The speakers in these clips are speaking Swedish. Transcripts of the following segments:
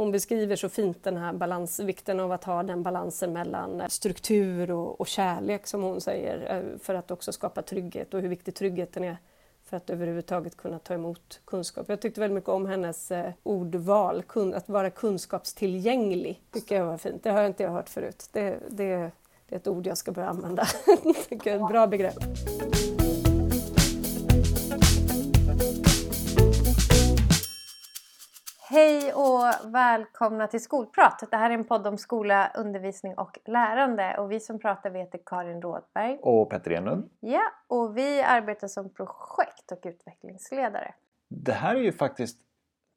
hon beskriver så fint den här balans, vikten av att ha den balansen mellan eh, struktur och, och kärlek som hon säger eh, för att också skapa trygghet och hur viktig tryggheten är för att överhuvudtaget kunna ta emot kunskap. Jag tyckte väldigt mycket om hennes eh, ordval, att vara kunskapstillgänglig. tycker jag var fint. Det har jag inte hört förut. Det, det, det är ett ord jag ska börja använda. Det är ett bra begrepp. Hej och välkomna till Skolprat. Det här är en podd om skola, undervisning och lärande. Och vi som pratar vi heter Karin Rådberg. Och Petter Enlund. Ja, och vi arbetar som projekt och utvecklingsledare. Det här är ju faktiskt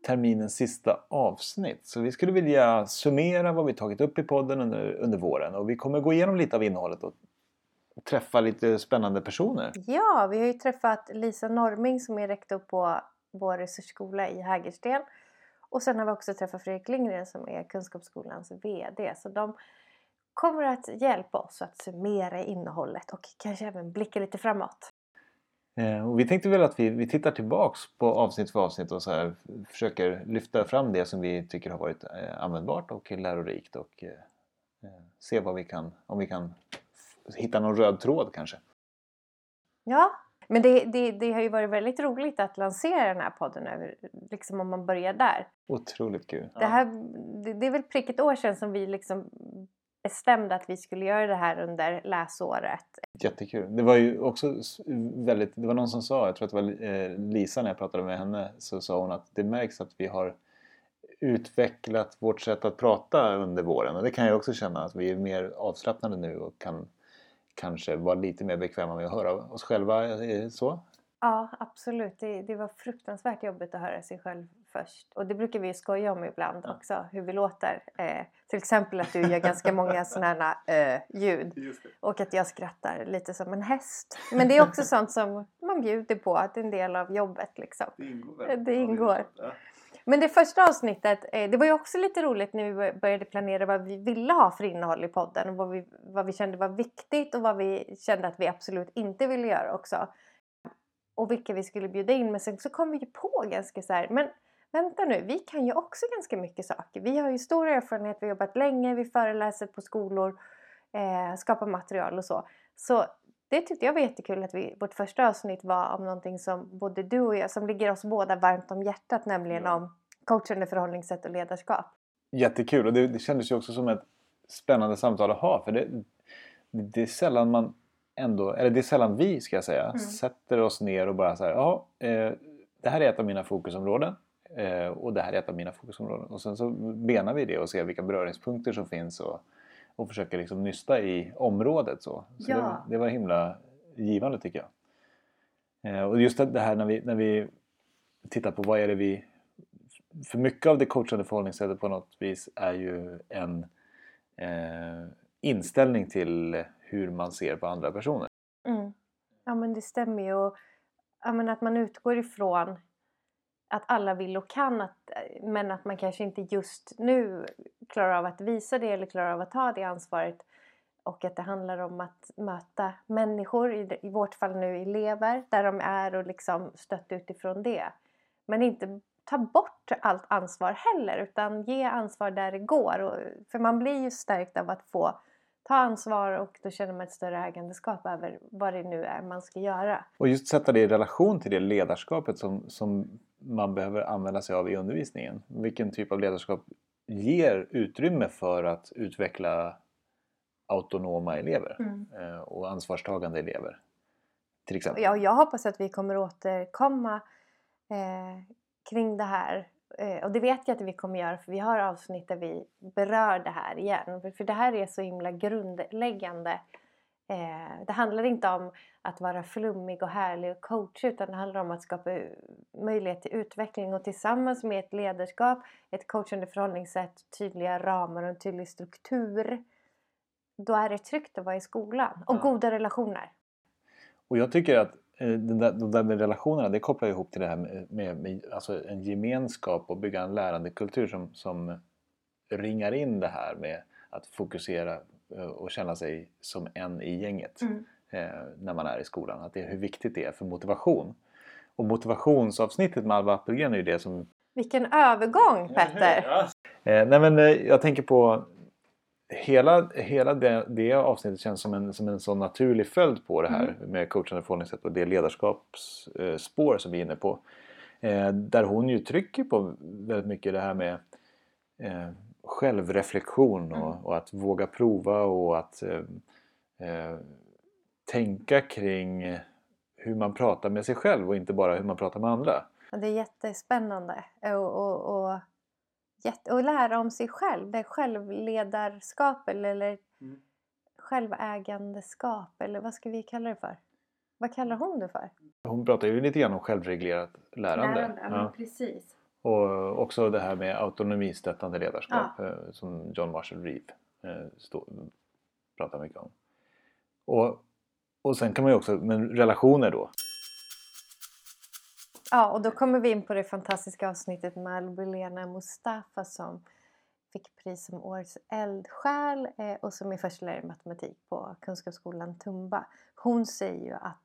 terminens sista avsnitt. Så vi skulle vilja summera vad vi tagit upp i podden under, under våren. Och vi kommer gå igenom lite av innehållet och träffa lite spännande personer. Ja, vi har ju träffat Lisa Norming som är rektor på vår resursskola i Hägersten och sen har vi också träffat Fredrik Lindgren som är Kunskapsskolans VD. Så de kommer att hjälpa oss att summera innehållet och kanske även blicka lite framåt. Eh, och vi tänkte väl att vi, vi tittar tillbaks på avsnitt för avsnitt och så här, försöker lyfta fram det som vi tycker har varit eh, användbart och lärorikt och eh, se vad vi kan, om vi kan hitta någon röd tråd kanske. Ja, men det, det, det, har ju varit väldigt roligt att lansera den här podden, över, liksom om man börjar där. Otroligt kul. Det, här, det, det är väl prick ett år sedan som vi liksom bestämde att vi skulle göra det här under läsåret. Jättekul. Det var ju också väldigt, det var någon som sa, jag tror att det var eh, Lisa när jag pratade med henne, så sa hon att det märks att vi har utvecklat vårt sätt att prata under våren och det kan jag också känna att vi är mer avslappnade nu och kan kanske vara lite mer bekväma med att höra oss själva. Så? Ja, absolut. Det, det var fruktansvärt jobbigt att höra sig själv först. Och det brukar vi ju skoja om ibland ja. också, hur vi låter. Eh, till exempel att du gör ganska många sådana eh, ljud. Och att jag skrattar lite som en häst. Men det är också sånt som man bjuder på, att det är en del av jobbet liksom. Det ingår. Det ingår. Ja. Men det första avsnittet, eh, det var ju också lite roligt när vi började planera vad vi ville ha för innehåll i podden. Och vad vi, vad vi kände var viktigt och vad vi kände att vi absolut inte ville göra också. Och vilka vi skulle bjuda in. Men sen så kom vi ju på ganska så här, men vänta nu, vi kan ju också ganska mycket saker. Vi har ju stor erfarenhet, vi har jobbat länge, vi föreläser på skolor, eh, skapar material och så. Så det tyckte jag var jättekul att vi, vårt första avsnitt var om någonting som både du och jag, som ligger oss båda varmt om hjärtat, nämligen ja. om coachande förhållningssätt och ledarskap. Jättekul och det, det kändes ju också som ett spännande samtal att ha för det, det är sällan man ändå, eller det är sällan vi ska jag säga, mm. sätter oss ner och bara säger ja, eh, det här är ett av mina fokusområden eh, och det här är ett av mina fokusområden och sen så benar vi det och ser vilka beröringspunkter som finns och och försöker liksom nysta i området. Så, så ja. det, det, var himla givande tycker jag. Eh, och just det här när vi, när vi tittar på vad är det vi... För mycket av det coachande förhållningssättet på något vis är ju en eh, inställning till hur man ser på andra personer. Mm. Ja men det stämmer ju. Och, ja, men att man utgår ifrån att alla vill och kan att, eh, men att man kanske inte just nu klarar av att visa det eller klarar av att ta det ansvaret. Och att det handlar om att möta människor, i, i vårt fall nu elever, där de är och liksom stötta utifrån det. Men inte ta bort allt ansvar heller utan ge ansvar där det går. Och, eh, för man blir ju stärkt av att få ta ansvar och då känner man ett större ägandeskap över vad det nu är man ska göra. Och just sätta det i relation till det ledarskapet som, som man behöver använda sig av i undervisningen. Vilken typ av ledarskap ger utrymme för att utveckla autonoma elever mm. Eh, och ansvarstagande elever? Till exempel. Ja, jag hoppas att vi kommer återkomma eh, kring det här. Eh, och det vet jag att vi kommer göra för vi har avsnitt där vi berör det här igen. För det här är så himla grundläggande Eh, det handlar inte om att vara flummig och härlig och coach utan det handlar om att skapa möjlighet till utveckling och tillsammans med ett ledarskap, ett coachande förhållningssätt, tydliga ramar och en tydlig struktur då är det tryggt att vara i skolan och ja. goda relationer. Och jag tycker att eh, de där, de där med relationerna det kopplar ihop till det här med, med, med alltså en gemenskap och bygga en lärandekultur som, som ringar in det här med att fokusera och känna sig som en i gänget mm. eh, när man är i skolan. Att det är hur viktigt det är för motivation. Och motivationsavsnittet med Alva Appelgren är ju det som... Vilken övergång Petter! Ja. Eh, nej men eh, jag tänker på hela, hela det, det avsnittet känns som en, som en sån naturlig följd på det här Mm. med coachande förhållningssätt och det ledarskapsspår som vi är inne på. Eh, där hon ju trycker på väldigt mycket det här med eh, självreflektion och, Mm. och att våga prova och att eh, eh, tänka kring hur man pratar med sig själv och inte bara hur man pratar med andra. Och det är jättespännande. Och, och, och, jätte, och lära om sig själv. Det är självledarskap eller, Mm. självägandeskap. Eller vad ska vi kalla det för? Vad kallar hon det för? Hon pratar ju lite grann om självreglerat lärande. ja, Ja. precis. Och också det här med autonomistöttande ledarskap eh, som John Marshall Reeve eh, stå, pratar mycket om. Och, och sen kan man ju också, men relationer då. Ja, och då kommer vi in på det fantastiska avsnittet med Albulena Mustafa som fick pris som årets eldsjäl eh, och som är förstelärare i matematik på Kunskapsskolan Tumba. Hon säger ju att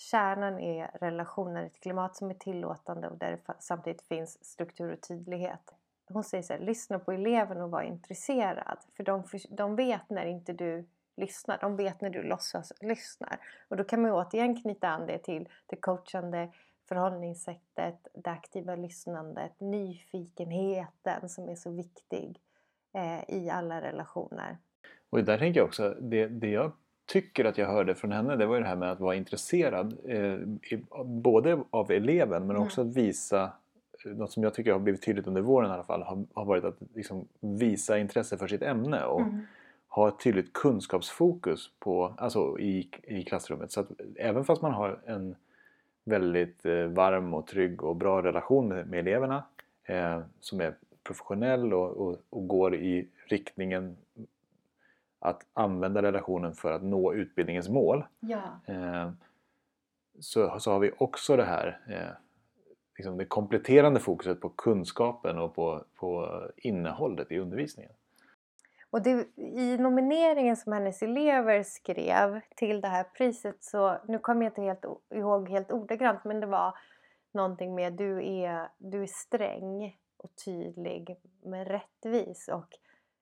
kärnan är relationer, ett klimat som är tillåtande och där det samtidigt finns struktur och tydlighet. Hon säger så här, lyssna på eleven och var intresserad. För de, de vet när inte du lyssnar, de vet när du låtsas lyssnar. Och då kan man återigen knyta an det till det coachande förhållningssättet, det aktiva lyssnandet, nyfikenheten som är så viktig eh, i alla relationer. Och där tänker jag också, det, det jag tycker att jag hörde från henne det var ju det här med att vara intresserad eh, i, både av eleven men Mm. också att visa eh, något som jag tycker har blivit tydligt under våren i alla fall har, har varit att liksom visa intresse för sitt ämne och Mm. ha ett tydligt kunskapsfokus på, alltså i, i klassrummet. Så att även fast man har en väldigt eh, varm och trygg och bra relation med, med eleverna eh, som är professionell och, och, och går i riktningen att använda relationen för att nå utbildningens mål Ja. eh, så, så har vi också det här eh, liksom det kompletterande fokuset på kunskapen och på, på innehållet i undervisningen. Och det, i nomineringen som hennes elever skrev till det här priset så, nu kommer jag inte helt ihåg helt ordagrant men det var någonting med du är, du är sträng och tydlig men rättvis och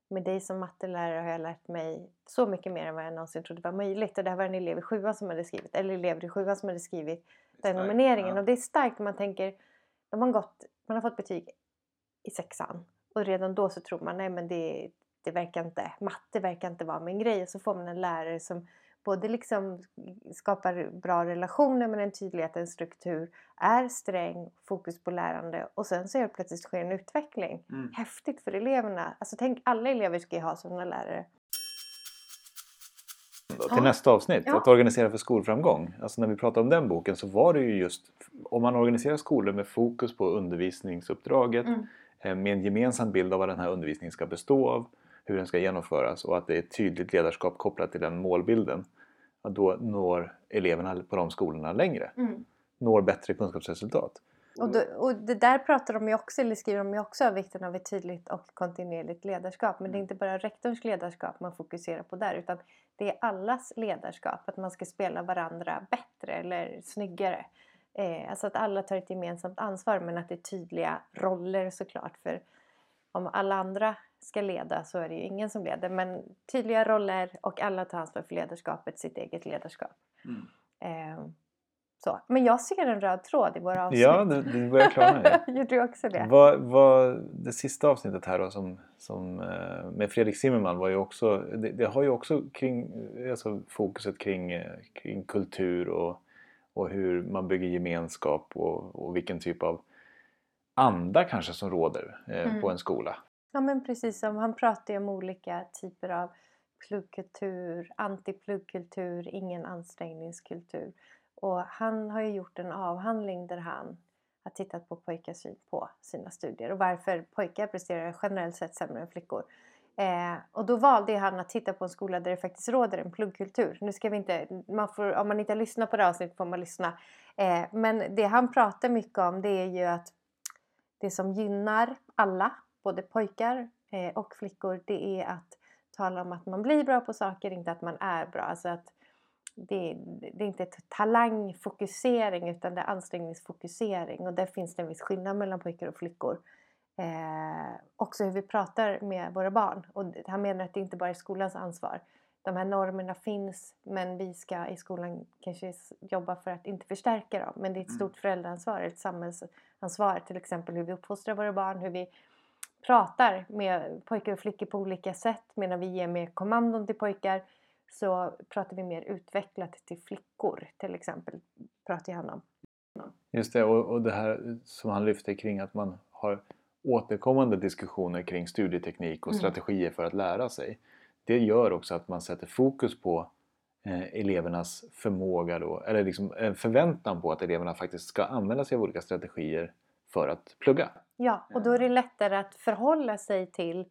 med dig som mattelärare har jag lärt mig så mycket mer än vad jag någonsin trodde var möjligt. Och det här var en elev i sjuan som hade skrivit, eller elever i sjuan som hade skrivit den Starkt, nomineringen. ja. Och det är starkt när man tänker, de har gått, man har fått betyg i sexan och redan då så tror man nej men det, det verkar inte, matte verkar inte vara min grej. Och så får man en lärare som både liksom skapar bra relationer med en tydlighet, en struktur, är sträng, fokus på lärande och sen så helt plötsligt sker en utveckling. Häftigt för eleverna. Alltså tänk alla elever ska ju ha sådana lärare. Till Ja. nästa avsnitt, Ja. att organisera för skolframgång. Alltså när vi pratade om den boken så var det ju just om man organiserar skolor med fokus på undervisningsuppdraget Mm. eh, med en gemensam bild av vad den här undervisningen ska bestå av, hur den ska genomföras och att det är ett tydligt ledarskap kopplat till den målbilden. Att då når eleverna på de skolorna längre, når bättre kunskapsresultat. Och, då, och det där pratar de ju också, eller skriver de ju också om vikten av ett tydligt och kontinuerligt ledarskap. Men det är inte bara rektorns ledarskap man fokuserar på där utan det är allas ledarskap. Att man ska spela varandra bättre eller snyggare. Eh, alltså att alla tar ett gemensamt ansvar men att det är tydliga roller såklart. För om alla andra ska leda så är det ju ingen som leder. Men tydliga roller och alla tar ansvar för ledarskapet, sitt eget ledarskap. Eh, så. Men jag ser en röd tråd i våra avsnitt. Ja, det, det börjar klarna nu. Gör du också det? Vad, vad, det sista avsnittet här då som, som, eh, med Fredrik Zimmerman var ju också, det, det har ju också kring, alltså fokuset kring, eh, kring kultur och, och hur man bygger gemenskap och, och vilken typ av anda kanske som råder eh, Mm. på en skola. Ja men precis som han pratar ju om olika typer av pluggkultur, antipluggkultur, ingen ansträngningskultur. Och han har ju gjort en avhandling där han har tittat på pojkars syn på sina studier och varför pojkar presterar generellt sett sämre än flickor. Eh, och då valde han att titta på en skola där det faktiskt råder en pluggkultur. Nu ska vi inte, man får, om man inte har lyssnat på det här avsnittet får man lyssna. Eh, men det han pratar mycket om det är ju att det som gynnar alla, både pojkar eh, och flickor, det är att tala om att man blir bra på saker, inte att man är bra. Alltså att det, det är inte ett talangfokusering utan det är ansträngningsfokusering och där finns det en viss skillnad mellan pojkar och flickor. Eh, också hur vi pratar med våra barn. Och han menar att det inte bara är skolans ansvar. De här normerna finns men vi ska i skolan kanske jobba för att inte förstärka dem. Men det är ett mm. stort föräldraansvar, ett samhällsansvar. Till exempel hur vi uppfostrar våra barn, hur vi pratar med pojkar och flickor på olika sätt. Medan vi ger mer kommandon till pojkar så pratar vi mer utvecklat till flickor till exempel. Pratar han om. Just det, och, och det här som han lyfter kring att man har återkommande diskussioner kring studieteknik och mm. strategier för att lära sig. Det gör också att man sätter fokus på eh, elevernas förmåga då, eller liksom en förväntan på att eleverna faktiskt ska använda sig av olika strategier för att plugga. Ja, och då är det lättare att förhålla sig till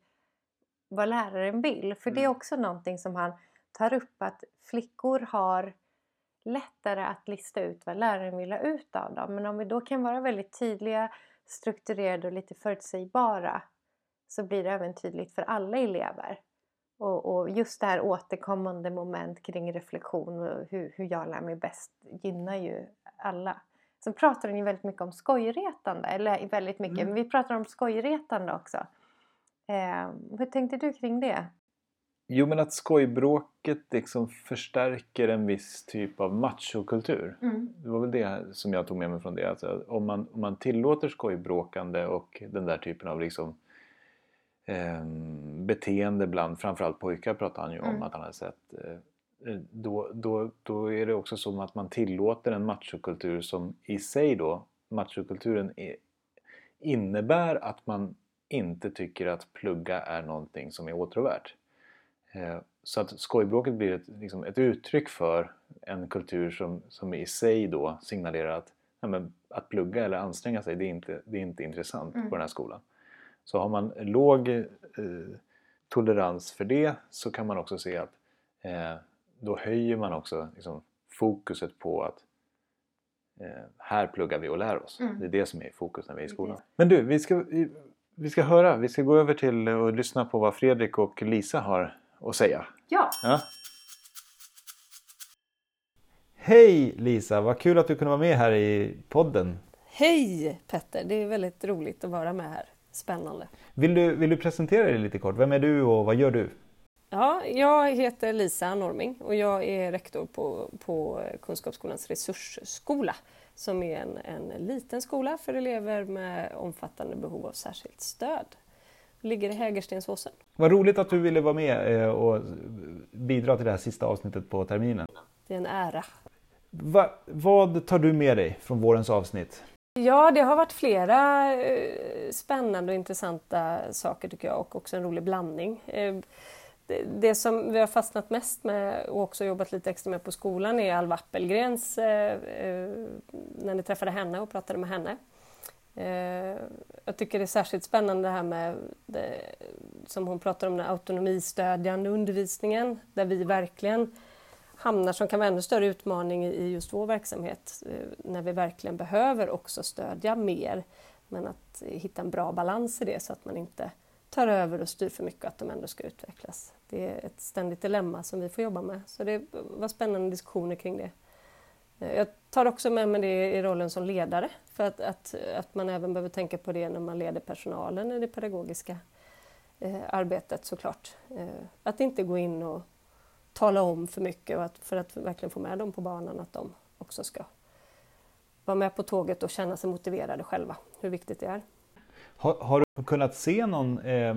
vad läraren vill. För det är mm. också någonting som han tar upp att flickor har lättare att lista ut vad läraren vill ha ut av dem. Men om vi då kan vara väldigt tydliga, strukturerade och lite förutsägbara så blir det även tydligt för alla elever. Och, och just det här återkommande moment kring reflektion och hur, hur jag lär mig bäst gynnar ju alla. Sen pratar han ju väldigt mycket om skojretande, eller väldigt mycket, mm. men vi pratar om skojretande också. Eh, hur tänkte du kring det? Jo men att skojbråket liksom förstärker en viss typ av machokultur. Mm. Det var väl det som jag tog med mig från det. Alltså, om, man, om man tillåter skojbråkande och den där typen av liksom, eh, beteende bland framförallt pojkar pratar han ju om mm. att han har sett. Eh, då, då, då är det också som att man tillåter en machokultur som i sig då, machokulturen är, innebär att man inte tycker att plugga är någonting som är åtråvärt. Eh, så att skojbråket blir ett, liksom ett uttryck för en kultur som, som i sig då signalerar att, men, att plugga eller anstränga sig det är inte, det är inte intressant mm. på den här skolan. Så har man låg eh, tolerans för det så kan man också se att eh, då höjer man också liksom, fokuset på att eh, här pluggar vi och lär oss. Mm. Det är det som är fokus när vi är i skolan. Men du, vi ska, vi ska höra, vi ska gå över till och lyssna på vad Fredrik och Lisa har att säga. Ja. ja. Hej Lisa, vad kul att du kunde vara med här i podden. Hej Petter, det är väldigt roligt att vara med här. Spännande. Vill du, vill du presentera dig lite kort? Vem är du och vad gör du? Ja, jag heter Lisa Norming och jag är rektor på, på Kunskapsskolans resursskola som är en, en liten skola för elever med omfattande behov av särskilt stöd ligger i Hägerstensåsen. Vad roligt att du ville vara med eh, och bidra till det här sista avsnittet på terminen. Det är en ära. Va, vad tar du med dig från vårens avsnitt? Ja, det har varit flera eh, spännande och intressanta saker tycker jag och också en rolig blandning. Det som vi har fastnat mest med och också jobbat lite extra med på skolan är Alva Appelgrens, eh, eh, när ni träffade henne och pratade med henne. Eh, jag tycker det är särskilt spännande det här med det, som hon pratar om den autonomistödjande undervisningen där vi verkligen hamnar som kan vara ännu större utmaning i just vår verksamhet när vi verkligen behöver också stödja mer men att hitta en bra balans i det så att man inte tar över och styr för mycket och att de ändå ska utvecklas. Det är ett ständigt dilemma som vi får jobba med så det var spännande diskussioner kring det. Eh, jag tar också med mig det i rollen som ledare för att, att, att man även behöver tänka på det när man leder personalen i det pedagogiska eh, arbetet såklart. Eh, att inte gå in och tala om för mycket och att, för att verkligen få med dem på banan att de också ska vara med på tåget och känna sig motiverade själva, hur viktigt det är. Har, har du kunnat se någon, eh,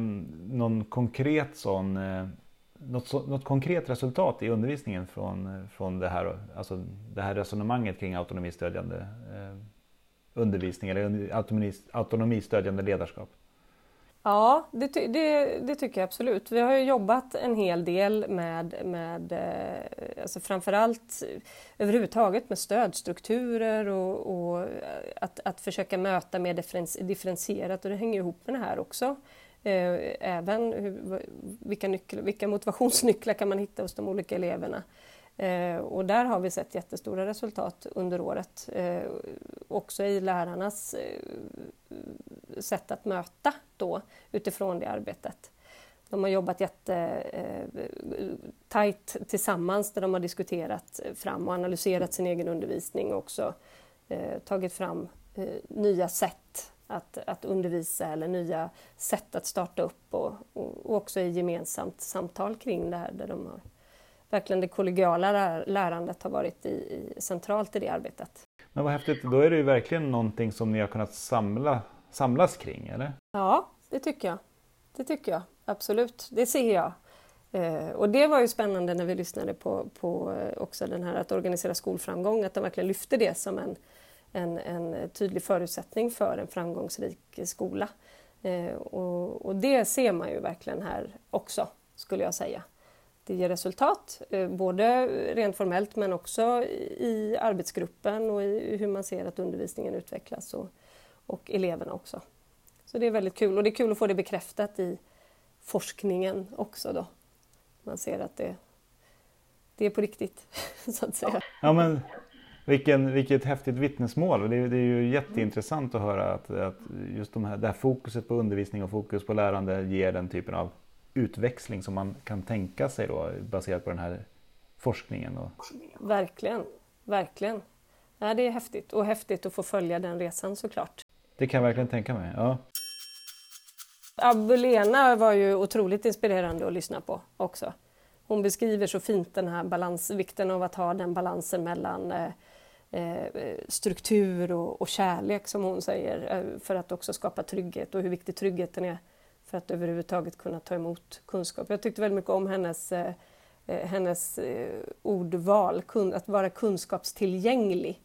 någon konkret sån eh, något, något konkret resultat i undervisningen från, från det, här, alltså det här resonemanget kring autonomistödjande eh, undervisning eller autonomistödjande ledarskap? Ja, det, det, det, tycker jag absolut. Vi har jobbat en hel del med, med eh, alltså framförallt överhuvudtaget med stödstrukturer och, och att, att försöka möta mer differentierat och det hänger ihop med det här också. Eh, även hur, vilka, nyckel, vilka motivationsnycklar kan man hitta hos de olika eleverna. Eh, och där har vi sett jättestora resultat under året. Eh, också i lärarnas eh, sätt att möta då utifrån det arbetet. De har jobbat jättetajt eh, tillsammans där de har diskuterat fram och analyserat sin egen undervisning och också eh, tagit fram nya sätt att, att undervisa eller nya sätt att starta upp och, och också i gemensamt samtal kring det här där de har verkligen det kollegiala lärandet har varit i, i, centralt i det arbetet. Men vad häftigt, då är det ju verkligen någonting som ni har kunnat samla, samlas kring, eller? Ja, det tycker jag. Det tycker jag, absolut. Det ser jag. Eh, och det var ju spännande när vi lyssnade på, på eh, också den här att organisera skolframgång, att de verkligen lyfte det som en, en, en tydlig förutsättning för en framgångsrik skola. Eh, och, och, det ser man ju verkligen här också, skulle jag säga. Det ger resultat, eh, både rent formellt men också i arbetsgruppen och i hur man ser att undervisningen utvecklas och, och eleverna också. Så det är väldigt kul och det är kul att få det bekräftat i forskningen också då. Man ser att det, det är på riktigt, så att säga. Ja, men vilken, vilket häftigt vittnesmål. Det är, det är ju jätteintressant att höra att, att just de här, det här fokuset på undervisning och fokus på lärande ger den typen av utväxling som man kan tänka sig då baserat på den här forskningen. Och... Verkligen, verkligen. Ja, det är häftigt och häftigt att få följa den resan såklart. Det kan jag verkligen tänka mig. Ja. Abulena var ju otroligt inspirerande att lyssna på också. Hon beskriver så fint den här balans, vikten av att ha den balansen mellan eh, eh, struktur och, och, kärlek som hon säger eh, för att också skapa trygghet och hur viktig tryggheten är för att överhuvudtaget kunna ta emot kunskap. Jag tyckte väldigt mycket om hennes, eh, eh hennes eh, ordval, kun, att vara kunskapstillgänglig.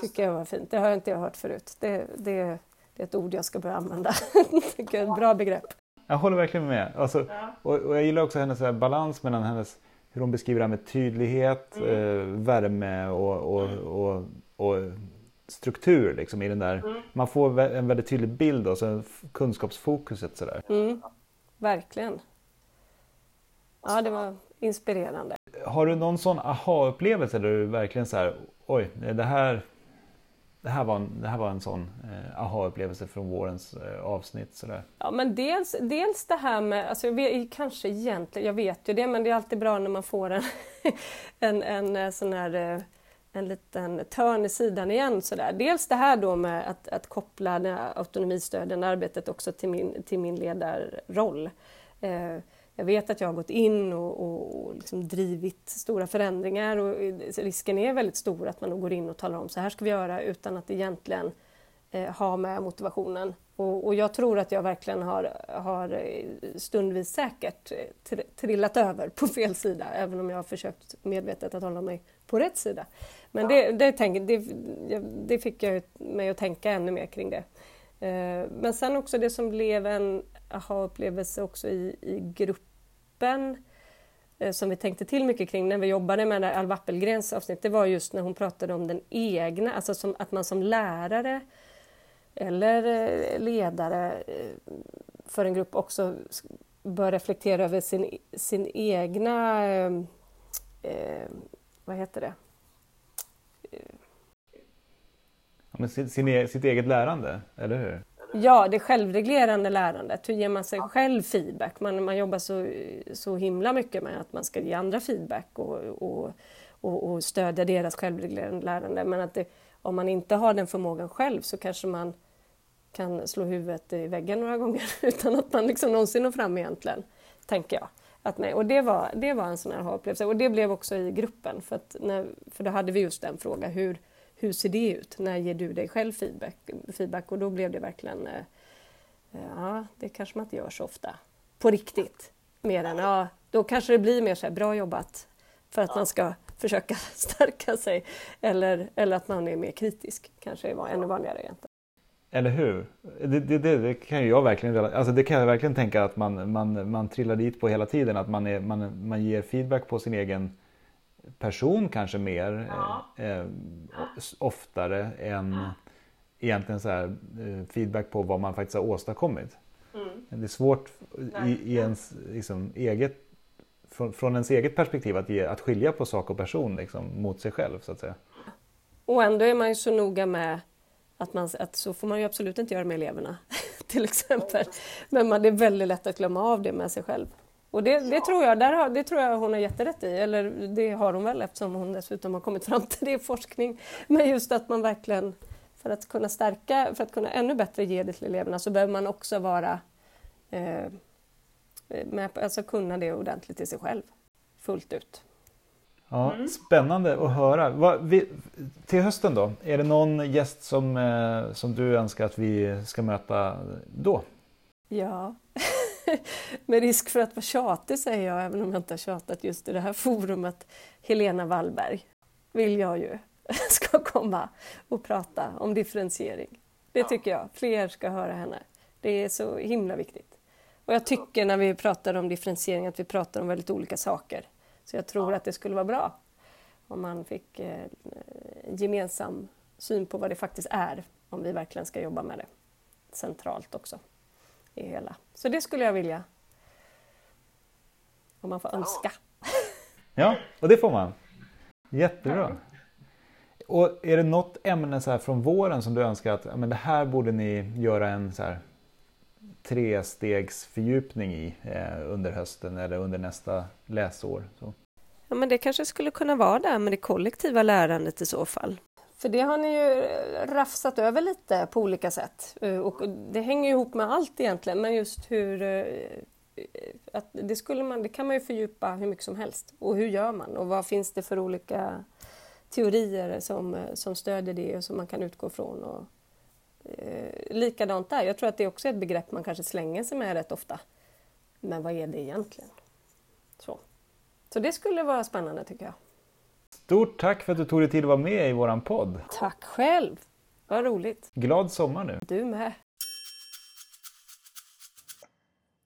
tycker jag var fint. Det har jag inte hört förut. Det, det, det är ett ord jag ska börja använda. det är ett bra begrepp. Jag håller verkligen med. Alltså, ja. och, och, jag gillar också hennes balans mellan hennes, hur hon beskriver det här med tydlighet, mm. eh, värme och, och, och, och struktur liksom, i den där. Mm. Man får en väldigt tydlig bild och så kunskapsfokuset sådär. Mm. Verkligen. Ja, det var inspirerande. Har du någon sån aha-upplevelse där du verkligen så här, oj, det här det här var en, det här var en sån eh, aha-upplevelse från vårens eh, avsnitt. Sådär. Ja, men dels, dels det här med, alltså jag vet, kanske egentligen, jag vet ju det, men det är alltid bra när man får en, en, en eh, sån här eh, en liten törn i sidan igen. Sådär. Dels det här då med att, att koppla det autonomistödjande arbetet också till min, till min ledarroll. Eh, jag vet att jag har gått in och, och, och liksom drivit stora förändringar och risken är väldigt stor att man går in och talar om så här ska vi göra utan att egentligen eh, ha med motivationen. Och, och, jag tror att jag verkligen har, har eh, stundvis säkert eh, trillat över på fel sida även om jag har försökt medvetet att hålla mig på rätt sida. Men det, det, tänk, det, det fick jag mig att tänka ännu mer kring det. Men sen också det som blev en aha-upplevelse också i, i gruppen eh, som vi tänkte till mycket kring när vi jobbade med Alva Appelgrens avsnitt, det var just när hon pratade om den egna, alltså som, att man som lärare eller eh, ledare eh, för en grupp också bör reflektera över sin, sin egna, eh, vad heter det? Ja, sin, sin, e-, sitt eget lärande, eller hur? Ja, det självreglerande lärandet. Hur ger man sig själv feedback? Man, man jobbar så, så himla mycket med att man ska ge andra feedback och, och, och, och stödja deras självreglerande lärande. Men att det, om man inte har den förmågan själv så kanske man kan slå huvudet i väggen några gånger utan att man liksom någonsin når fram egentligen, tänker jag. Att nej, och det var, det var en sån här upplevelse och det blev också i gruppen för, att när, för då hade vi just den frågan, hur, hur ser det ut? När ger du dig själv feedback? feedback? Och då blev det verkligen, eh, ja, det kanske man inte gör så ofta. På riktigt. Mer än, ja, då kanske det blir mer så här, bra jobbat. För att man ska försöka stärka sig. Eller, eller att man är mer kritisk, kanske är ännu vanligare egentligen. Eller hur? Det, det, det, det, kan jag verkligen, alltså det kan jag verkligen tänka att man, man, man trillar dit på hela tiden. Att man, är, man, man ger feedback på sin egen person kanske mer ja. eh, oftare än ja. egentligen så här, eh, feedback på vad man faktiskt har åstadkommit. Mm. Det är svårt i, i ens liksom, eget, från, från ens eget perspektiv att, ge, att skilja på sak och person liksom, mot sig själv så att säga. Och ändå är man ju så noga med att, man, att så får man ju absolut inte göra med eleverna till exempel. Men man, det är väldigt lätt att glömma av det med sig själv. Och det, det, tror jag, där har, det tror jag hon har jätterätt i, eller det har hon väl eftersom hon dessutom har kommit fram till det i forskning. Men just att man verkligen för att kunna stärka, för att kunna ännu bättre ge det till eleverna så behöver man också vara eh, med, alltså kunna det ordentligt i sig själv, fullt ut. Ja, mm. Spännande att höra. Vad, vi, till hösten då, är det någon gäst som, eh, som du önskar att vi ska möta då? Ja, med risk för att vara tjatig säger jag, även om jag inte har tjatat just i det här forumet, Helena Wallberg vill jag ju ska komma och prata om differentiering. Det tycker jag, fler ska höra henne. Det är så himla viktigt. Och jag tycker när vi pratar om differentiering att vi pratar om väldigt olika saker. Så jag tror att det skulle vara bra om man fick eh, gemensam syn på vad det faktiskt är, om vi verkligen ska jobba med det centralt också. I hela. Så det skulle jag vilja. Om man får önska. Ja, och det får man. Jättebra. Och är det något ämne så här från våren som du önskar att men det här borde ni göra en så här trestegs fördjupning i eh, under hösten eller under nästa läsår? Så. Ja, men det kanske skulle kunna vara det med det kollektiva lärandet i så fall. För det har ni ju rafsat över lite på olika sätt. Eh, och det hänger ihop med allt egentligen, men just hur... Eh, att det, skulle man, det kan man ju fördjupa hur mycket som helst. Och hur gör man? Och vad finns det för olika teorier som, som stödjer det och som man kan utgå från? Och, eh, likadant där. Jag tror att det är också ett begrepp man kanske slänger sig med rätt ofta. Men vad är det egentligen? Så, Så det skulle vara spännande tycker jag. Stort tack för att du tog dig tid att vara med i våran podd. Tack själv. Vad roligt. Glad sommar nu. Du med.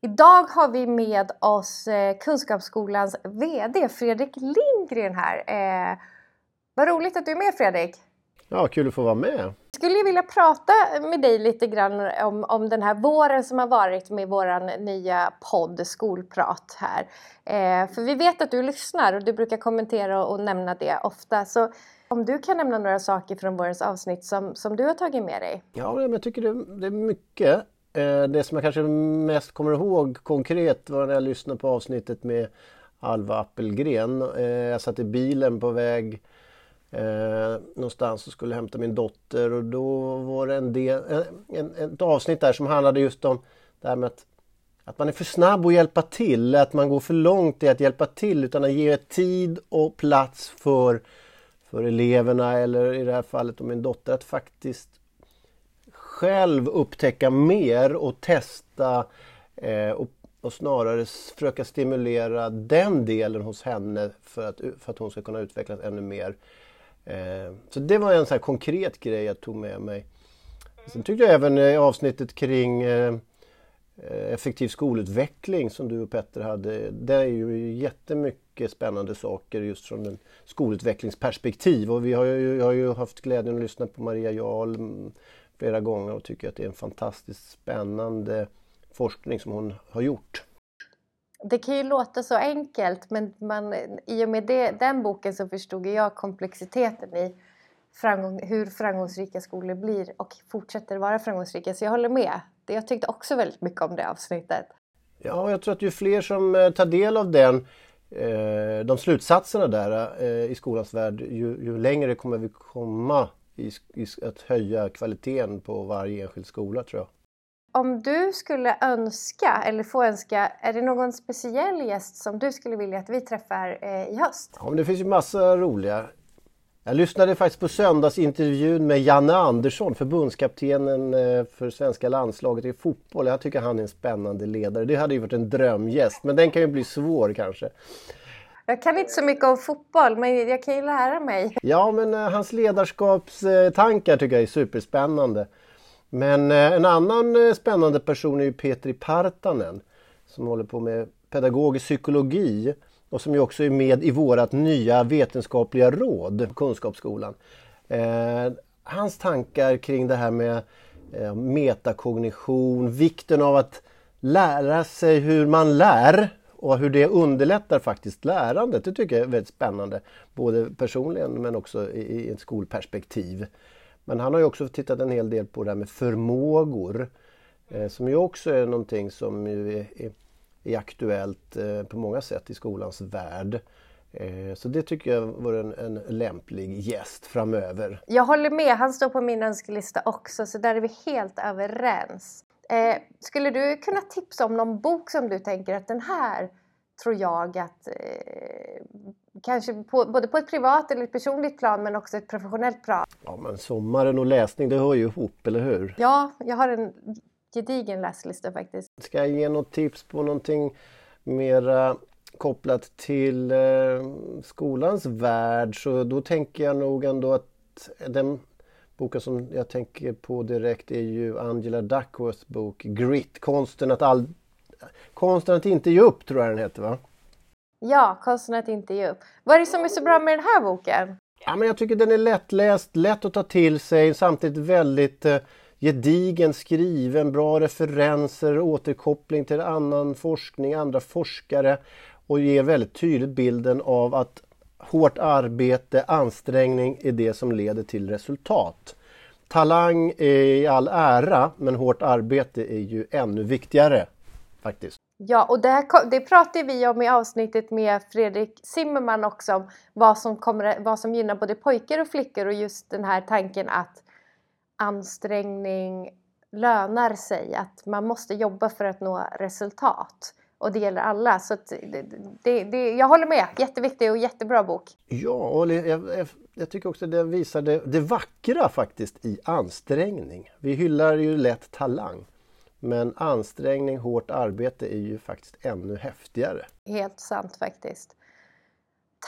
Idag har vi med oss eh, Kunskapsskolans VD Fredrik Lindgren här. Eh, vad roligt att du är med Fredrik! Ja, kul att få vara med! Skulle jag vilja prata med dig lite grann om, om den här våren som har varit med vår nya podd Skolprat här. Eh, för vi vet att du lyssnar och du brukar kommentera och nämna det ofta. Så om du kan nämna några saker från vårens avsnitt som, som du har tagit med dig? Ja, men jag tycker det, det är mycket. Eh, det som jag kanske mest kommer ihåg konkret var när jag lyssnade på avsnittet med Alva Appelgren. Eh, jag satt i bilen på väg eh, någonstans och skulle hämta min dotter och då var det en del, en, en, ett avsnitt där som handlade just om det här med att, att man är för snabb att hjälpa till, att man går för långt i att hjälpa till utan att ge tid och plats för, för eleverna eller i det här fallet om min dotter att faktiskt själv upptäcka mer och testa eh, och, och, snarare försöka stimulera den delen hos henne för att, för att hon ska kunna utvecklas ännu mer. Eh, så det var en sån konkret grej jag tog med mig. Sen tyckte jag även i avsnittet kring eh, eh, effektiv skolutveckling som du och Petter hade. Det är ju jättemycket spännande saker just från en skolutvecklingsperspektiv och vi har ju, jag har ju haft glädjen att lyssna på Maria Jarl mm, flera gånger och tycker att det är en fantastiskt spännande forskning som hon har gjort. Det kan ju låta så enkelt men man, i och med det, den boken så förstod jag komplexiteten i framgång, hur framgångsrika skolor blir och fortsätter vara framgångsrika. Så jag håller med. Jag tyckte också väldigt mycket om det avsnittet. Ja, jag tror att ju fler som eh, tar del av den, eh, de slutsatserna där eh, i skolans värld, ju, ju längre kommer vi komma i, i att höja kvaliteten på varje enskild skola tror jag. Om du skulle önska, eller få önska, är det någon speciell gäst som du skulle vilja att vi träffar eh, i höst? Ja, men det finns ju massa roliga. Jag lyssnade faktiskt på söndagsintervjun med Janne Andersson, förbundskaptenen eh, för svenska landslaget i fotboll. Jag tycker han är en spännande ledare. Det hade ju varit en drömgäst, men den kan ju bli svår kanske. Jag kan inte så mycket om fotboll, men jag kan ju lära mig. Ja, men uh, hans ledarskapstankar tycker jag är superspännande. Men eh, en annan eh, spännande person är ju Petri Partanen som håller på med pedagogisk psykologi och som ju också är med i vårat nya vetenskapliga råd, Kunskapsskolan. Eh, hans tankar kring det här med metakognition, vikten av att lära sig hur man lär och hur det underlättar faktiskt lärandet. Det tycker jag är väldigt spännande. Både personligen men också i ett skolperspektiv. Men han har ju också tittat en hel del på det här med förmågor. Eh, som ju också är någonting som är, är, är aktuellt eh, på många sätt i skolans värld. Eh, så det tycker jag vore en, en lämplig gäst framöver. Jag håller med, han står på min önskelista också så där är vi helt överens. Eh, skulle du kunna tipsa om någon bok som du tänker att den här tror jag att eh, kanske på, både på ett privat eller ett personligt plan men också ett professionellt plan. Ja men sommaren och läsning det hör ju ihop, eller hur? Ja, jag har en gedigen läslista faktiskt. Ska jag ge något tips på någonting mera kopplat till eh, skolans värld så då tänker jag nog ändå att den boken som jag tänker på direkt är ju Angela Duckworths bok Grit, konsten att, all... konsten att inte ge upp tror jag den heter va? Ja, konsten att inte ge upp. Vad är det som är så bra med den här boken? Ja, men jag tycker den är lättläst, lätt att ta till sig, samtidigt väldigt eh, gedigen skriven, bra referenser, återkoppling till annan forskning, andra forskare och ger väldigt tydligt bilden av att hårt arbete, ansträngning är det som leder till resultat. Talang är i all ära, men hårt arbete är ju ännu viktigare faktiskt. Ja, och det, här, det pratade vi om i avsnittet med Fredrik Zimmerman också om vad som, kommer, vad som gynnar både pojkar och flickor och just den här tanken att ansträngning lönar sig, att man måste jobba för att nå resultat. Och det gäller alla. Så det, det, det, jag håller med, jätteviktig och jättebra bok. Ja, och jag, jag tycker också den visar det, det vackra faktiskt i ansträngning. Vi hyllar ju lätt talang. Men ansträngning, hårt arbete är ju faktiskt ännu häftigare. Helt sant faktiskt.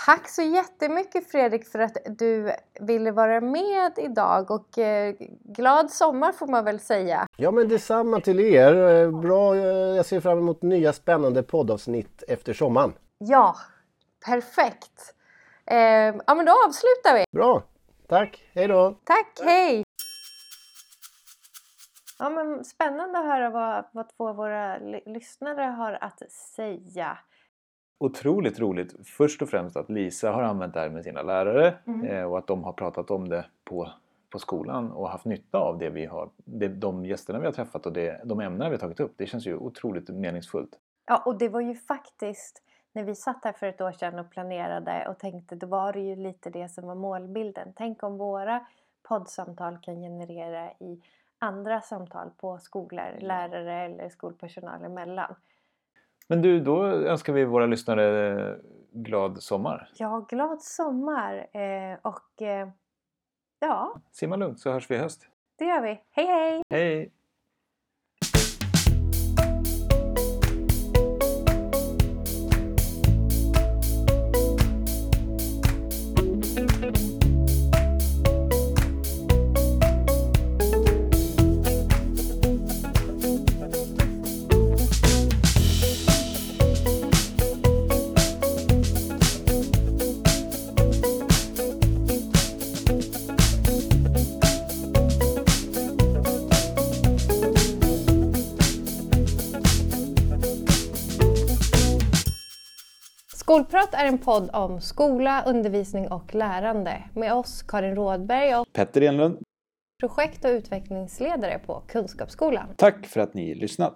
Tack så jättemycket Fredrik för att du ville vara med idag och eh, glad sommar får man väl säga. Ja men detsamma till er. Eh, bra, eh, jag ser fram emot nya spännande poddavsnitt efter sommaren. Ja, perfekt. Ja men då avslutar vi. Bra, tack, hej då. Tack, hej. Ja, men spännande att höra vad, vad två av våra lyssnare har att säga. Otroligt roligt först och främst att Lisa har använt det här med sina lärare mm. Eh, och att de har pratat om det på, på skolan och haft nytta av det vi har, det, de gästerna vi har träffat och det, de ämnen vi har tagit upp. Det känns ju otroligt meningsfullt. Ja, och det var ju faktiskt när vi satt här för ett år sedan och planerade och tänkte, då var det ju lite det som var målbilden. Tänk om våra poddsamtal kan generera i andra samtal på skolor, lärare eller skolpersonal emellan. Men du, då önskar vi våra lyssnare glad sommar. Ja, glad sommar eh, och eh, ja. Simma lugnt så hörs vi i höst. Det gör vi. Hej hej! Hej! Skolprat är en podd om skola, undervisning och lärande med oss Karin Rådberg och Petter Enlund projekt och utvecklingsledare på Kunskapsskolan. Tack för att ni lyssnat!